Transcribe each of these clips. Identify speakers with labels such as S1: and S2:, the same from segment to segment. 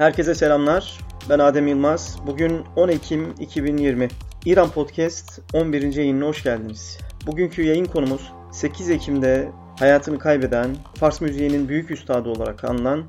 S1: Herkese selamlar. Ben Adem Yılmaz. Bugün 10 Ekim 2020. İran Podcast 11. yayınına hoş geldiniz. Bugünkü yayın konumuz 8 Ekim'de hayatını kaybeden Fars müziğinin büyük üstadı olarak anılan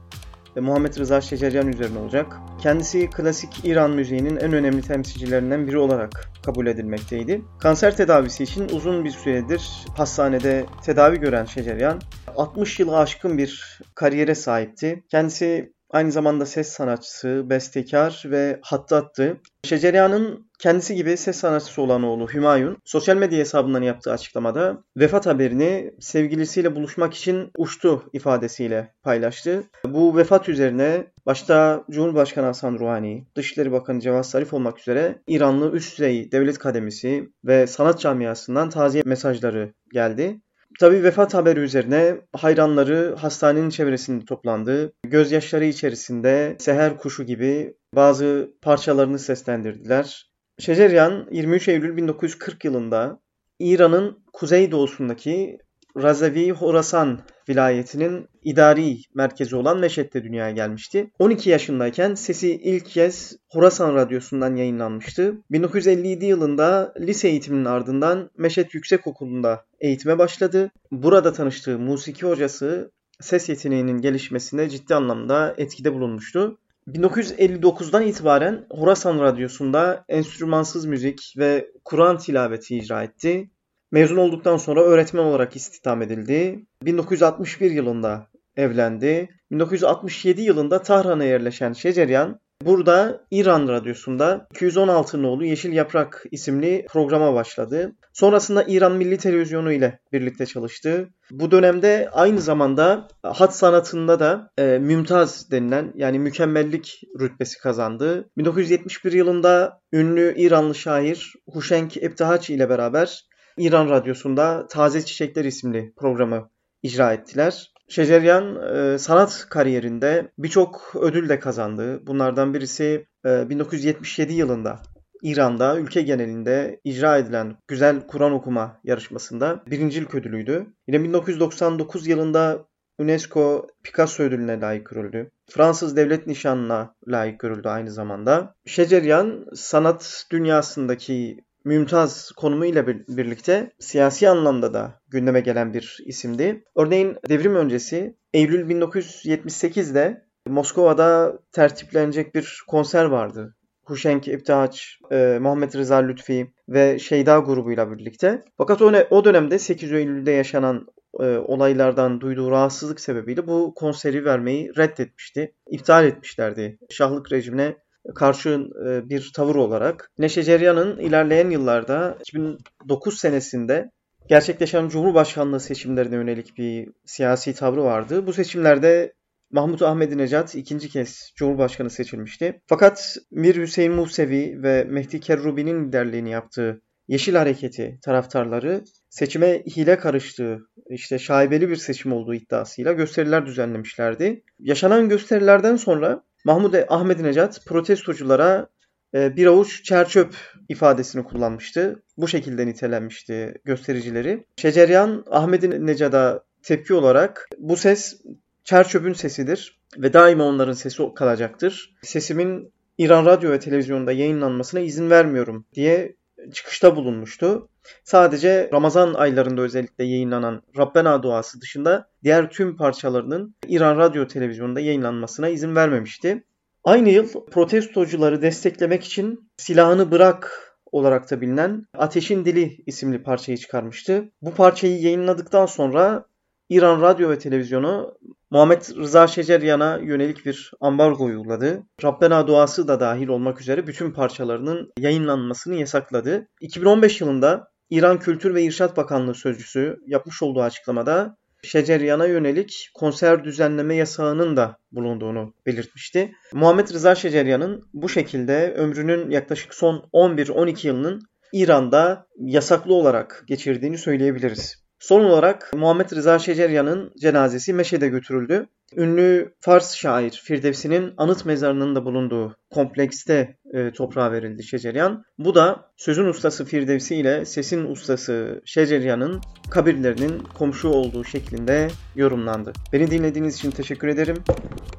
S1: ve Muhammed Rıza Şeceryan üzerine olacak. Kendisi klasik İran müziğinin en önemli temsilcilerinden biri olarak kabul edilmekteydi. Kanser tedavisi için uzun bir süredir hastanede tedavi gören Şeceryan 60 yılı aşkın bir kariyere sahipti. Kendisi Aynı zamanda ses sanatçısı, bestekar ve hattattı. Şeceryan'ın kendisi gibi ses sanatçısı olan oğlu Hümayun sosyal medya hesabından yaptığı açıklamada vefat haberini sevgilisiyle buluşmak için uçtu ifadesiyle paylaştı. Bu vefat üzerine başta Cumhurbaşkanı Hasan Ruhani, Dışişleri Bakanı Cevat Zarif olmak üzere İranlı üst düzey devlet kademisi ve sanat camiasından taziye mesajları geldi. Tabi vefat haberi üzerine hayranları hastanenin çevresinde toplandı. Gözyaşları içerisinde seher kuşu gibi bazı parçalarını seslendirdiler. Şeceryan 23 Eylül 1940 yılında İran'ın kuzeydoğusundaki Razevi Horasan vilayetinin idari merkezi olan Meşet'te dünyaya gelmişti. 12 yaşındayken sesi ilk kez Horasan Radyosu'ndan yayınlanmıştı. 1957 yılında lise eğitiminin ardından Meşet Yüksekokulu'nda eğitime başladı. Burada tanıştığı musiki hocası ses yeteneğinin gelişmesinde ciddi anlamda etkide bulunmuştu. 1959'dan itibaren Horasan Radyosu'nda enstrümansız müzik ve Kur'an tilaveti icra etti. Mezun olduktan sonra öğretmen olarak istihdam edildi. 1961 yılında evlendi. 1967 yılında Tahran'a yerleşen Şeceryan burada İran Radyosu'nda 216 nolu Yeşil Yaprak isimli programa başladı. Sonrasında İran Milli Televizyonu ile birlikte çalıştı. Bu dönemde aynı zamanda hat sanatında da e, mümtaz denilen yani mükemmellik rütbesi kazandı. 1971 yılında ünlü İranlı şair Huşenk Ebtahaç ile beraber İran Radyosu'nda Taze Çiçekler isimli programı icra ettiler. Şeceryan e, sanat kariyerinde birçok ödül de kazandı. Bunlardan birisi 1977 e, yılında İran'da ülke genelinde icra edilen Güzel Kur'an Okuma yarışmasında birincilik ödülüydü. Yine 1999 yılında UNESCO Picasso ödülüne layık görüldü. Fransız Devlet Nişanı'na layık görüldü aynı zamanda. Şeceryan sanat dünyasındaki mümtaz konumu ile birlikte siyasi anlamda da gündeme gelen bir isimdi. Örneğin devrim öncesi Eylül 1978'de Moskova'da tertiplenecek bir konser vardı. Huşenk İptihaç, e, Muhammed Rıza Lütfi ve Şeyda grubuyla birlikte. Fakat o, o dönemde 8 Eylül'de yaşanan e, olaylardan duyduğu rahatsızlık sebebiyle bu konseri vermeyi reddetmişti. İptal etmişlerdi. Şahlık rejimine karşı e, bir tavır olarak Neşe Ceryan'ın ilerleyen yıllarda 2009 senesinde gerçekleşen Cumhurbaşkanlığı seçimlerine yönelik bir siyasi tavrı vardı. Bu seçimlerde Mahmut Ahmedinejad ikinci kez Cumhurbaşkanı seçilmişti. Fakat Mir Hüseyin Musevi ve Mehdi Kerrubi'nin liderliğini yaptığı Yeşil Hareketi taraftarları seçime hile karıştığı, işte şaibeli bir seçim olduğu iddiasıyla gösteriler düzenlemişlerdi. Yaşanan gösterilerden sonra Mahmud Ahmedinejad protestoculara e, bir avuç çerçöp ifadesini kullanmıştı. Bu şekilde nitelenmişti göstericileri. Şeceryan Ahmedinejad'a tepki olarak bu ses çerçöpün sesidir ve daima onların sesi kalacaktır. Sesimin İran radyo ve televizyonda yayınlanmasına izin vermiyorum diye çıkışta bulunmuştu. Sadece Ramazan aylarında özellikle yayınlanan Rabbena duası dışında diğer tüm parçalarının İran radyo televizyonunda yayınlanmasına izin vermemişti. Aynı yıl protestocuları desteklemek için silahını bırak olarak da bilinen Ateşin Dili isimli parçayı çıkarmıştı. Bu parçayı yayınladıktan sonra İran radyo ve televizyonu Muhammed Rıza Şeceryan'a yönelik bir ambargo uyguladı. Rabbena duası da dahil olmak üzere bütün parçalarının yayınlanmasını yasakladı. 2015 yılında İran Kültür ve İrşat Bakanlığı sözcüsü yapmış olduğu açıklamada Şeceryan'a yönelik konser düzenleme yasağının da bulunduğunu belirtmişti. Muhammed Rıza Şeceryan'ın bu şekilde ömrünün yaklaşık son 11-12 yılının İran'da yasaklı olarak geçirdiğini söyleyebiliriz. Son olarak Muhammed Rıza Şeceryan'ın cenazesi Meşe'de götürüldü. Ünlü Fars şair Firdevsi'nin anıt mezarının da bulunduğu komplekste e, toprağa verildi Şeceryan. Bu da sözün ustası Firdevsi ile sesin ustası Şeceryan'ın kabirlerinin komşu olduğu şeklinde yorumlandı. Beni dinlediğiniz için teşekkür ederim.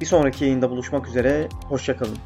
S1: Bir sonraki yayında buluşmak üzere. Hoşçakalın.